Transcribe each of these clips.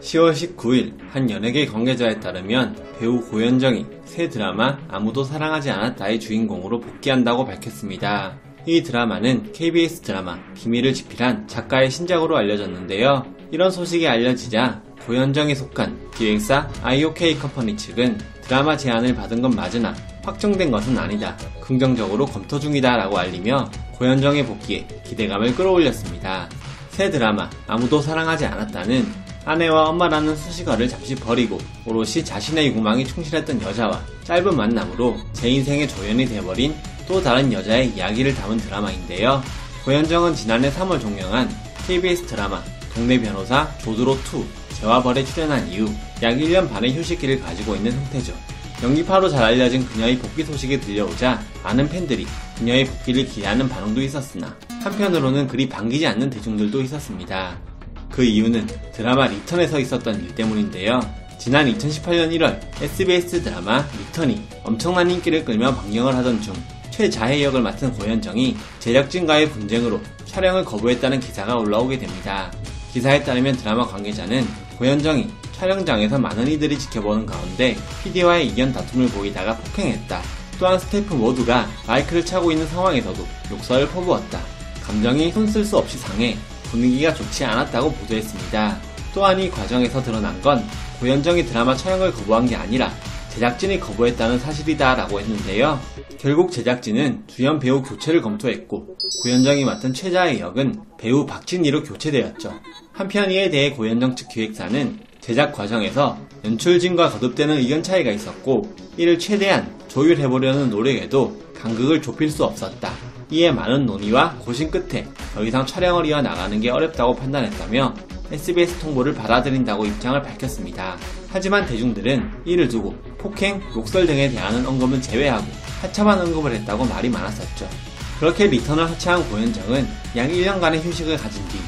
10월 19일 한 연예계 관계자에 따르면 배우 고현정이 새 드라마 아무도 사랑하지 않았다의 주인공으로 복귀한다고 밝혔습니다. 이 드라마는 KBS 드라마 비밀을 지필한 작가의 신작으로 알려졌는데요. 이런 소식이 알려지자 고현정이 속한 기획사 IOK 컴퍼니 측은 드라마 제안을 받은 건 맞으나 확정된 것은 아니다. 긍정적으로 검토 중이다 라고 알리며 고현정의 복귀에 기대감을 끌어올렸습니다. 새 드라마 아무도 사랑하지 않았다는 아내와 엄마라는 수식어를 잠시 버리고 오롯이 자신의 유구망이 충실했던 여자와 짧은 만남으로 제 인생의 조연이 돼버린 또 다른 여자의 이야기를 담은 드라마인데요. 고현정은 지난해 3월 종영한 KBS 드라마 동네 변호사 조드로2 재와 벌에 출연한 이후 약 1년 반의 휴식기를 가지고 있는 상태죠. 연기파로 잘 알려진 그녀의 복귀 소식이 들려오자 많은 팬들이 그녀의 복귀를 기대하는 반응도 있었으나 한편으로는 그리 반기지 않는 대중들도 있었습니다. 그 이유는 드라마 리턴에서 있었던 일 때문인데요. 지난 2018년 1월 SBS 드라마 리턴이 엄청난 인기를 끌며 방영을 하던 중 최자해 역을 맡은 고현정이 제작진과의 분쟁으로 촬영을 거부했다는 기사가 올라오게 됩니다. 기사에 따르면 드라마 관계자는 고현정이 촬영장에서 많은 이들이 지켜보는 가운데 PD와의 이견 다툼을 보이다가 폭행했다. 또한 스태프 모두가 마이크를 차고 있는 상황에서도 욕설을 퍼부었다. 감정이 손쓸 수 없이 상해 분위기가 좋지 않았다고 보도했습니다. 또한 이 과정에서 드러난 건 고현정이 드라마 촬영을 거부한 게 아니라 제작진이 거부했다는 사실이다 라고 했는데요. 결국 제작진은 주연 배우 교체를 검토했고 고현정이 맡은 최자의 역은 배우 박진희로 교체되었죠. 한편 이에 대해 고현정 측 기획사는 제작 과정에서 연출진과 거듭되는 의견 차이가 있었고 이를 최대한 조율해보려는 노력에도 간극을 좁힐 수 없었다. 이에 많은 논의와 고심 끝에 더 이상 촬영을 이어 나가는 게 어렵다고 판단했다며 SBS 통보를 받아들인다고 입장을 밝혔습니다. 하지만 대중들은 이를 두고 폭행, 욕설 등에 대한 언급은 제외하고 하차만 언급을 했다고 말이 많았었죠. 그렇게 리턴을 하차한 고현정은 약 1년간의 휴식을 가진 뒤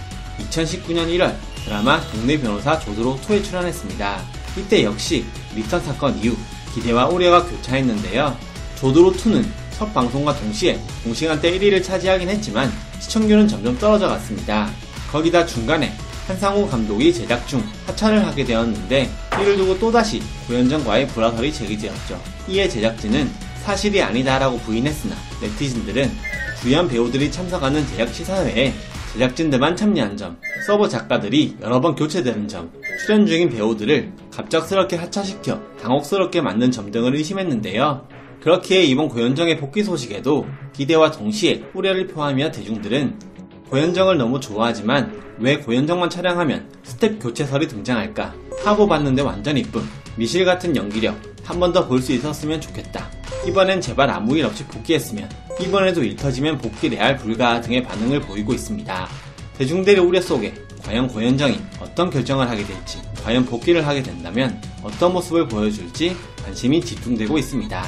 2019년 1월 드라마 동네 변호사 조들호 2에 출연했습니다. 이때 역시 리턴 사건 이후 기대와 우려가 교차했는데요. 조들호 2는 첫 방송과 동시에 동시간대 1위를 차지하긴 했지만 시청률은 점점 떨어져 갔습니다. 거기다 중간에 한상우 감독이 제작 중 하차를 하게 되었는데 이를 두고 또다시 고현정과의 불화설이 제기되었죠. 이에 제작진은 사실이 아니다라고 부인했으나 네티즌들은 주연 배우들이 참석하는 제작 시사회에 제작진들만 참여한 점, 서브 작가들이 여러 번 교체되는 점, 출연 중인 배우들을 갑작스럽게 하차시켜 당혹스럽게 만든 점 등을 의심했는데요. 그렇기에 이번 고현정의 복귀 소식에도 기대와 동시에 우려를 표하며 대중들은 고현정을 너무 좋아하지만 왜 고현정만 촬영하면 스태프 교체설이 등장할까 하고 봤는데 완전 이쁨 미실 같은 연기력 한 번 더 볼 수 있었으면 좋겠다. 이번엔 제발 아무 일 없이 복귀했으면 이번에도 일 터지면 복귀 레알 불가 등의 반응을 보이고 있습니다. 대중들의 우려 속에 과연 고현정이 어떤 결정을 하게 될지 과연 복귀를 하게 된다면 어떤 모습을 보여줄지 관심이 집중되고 있습니다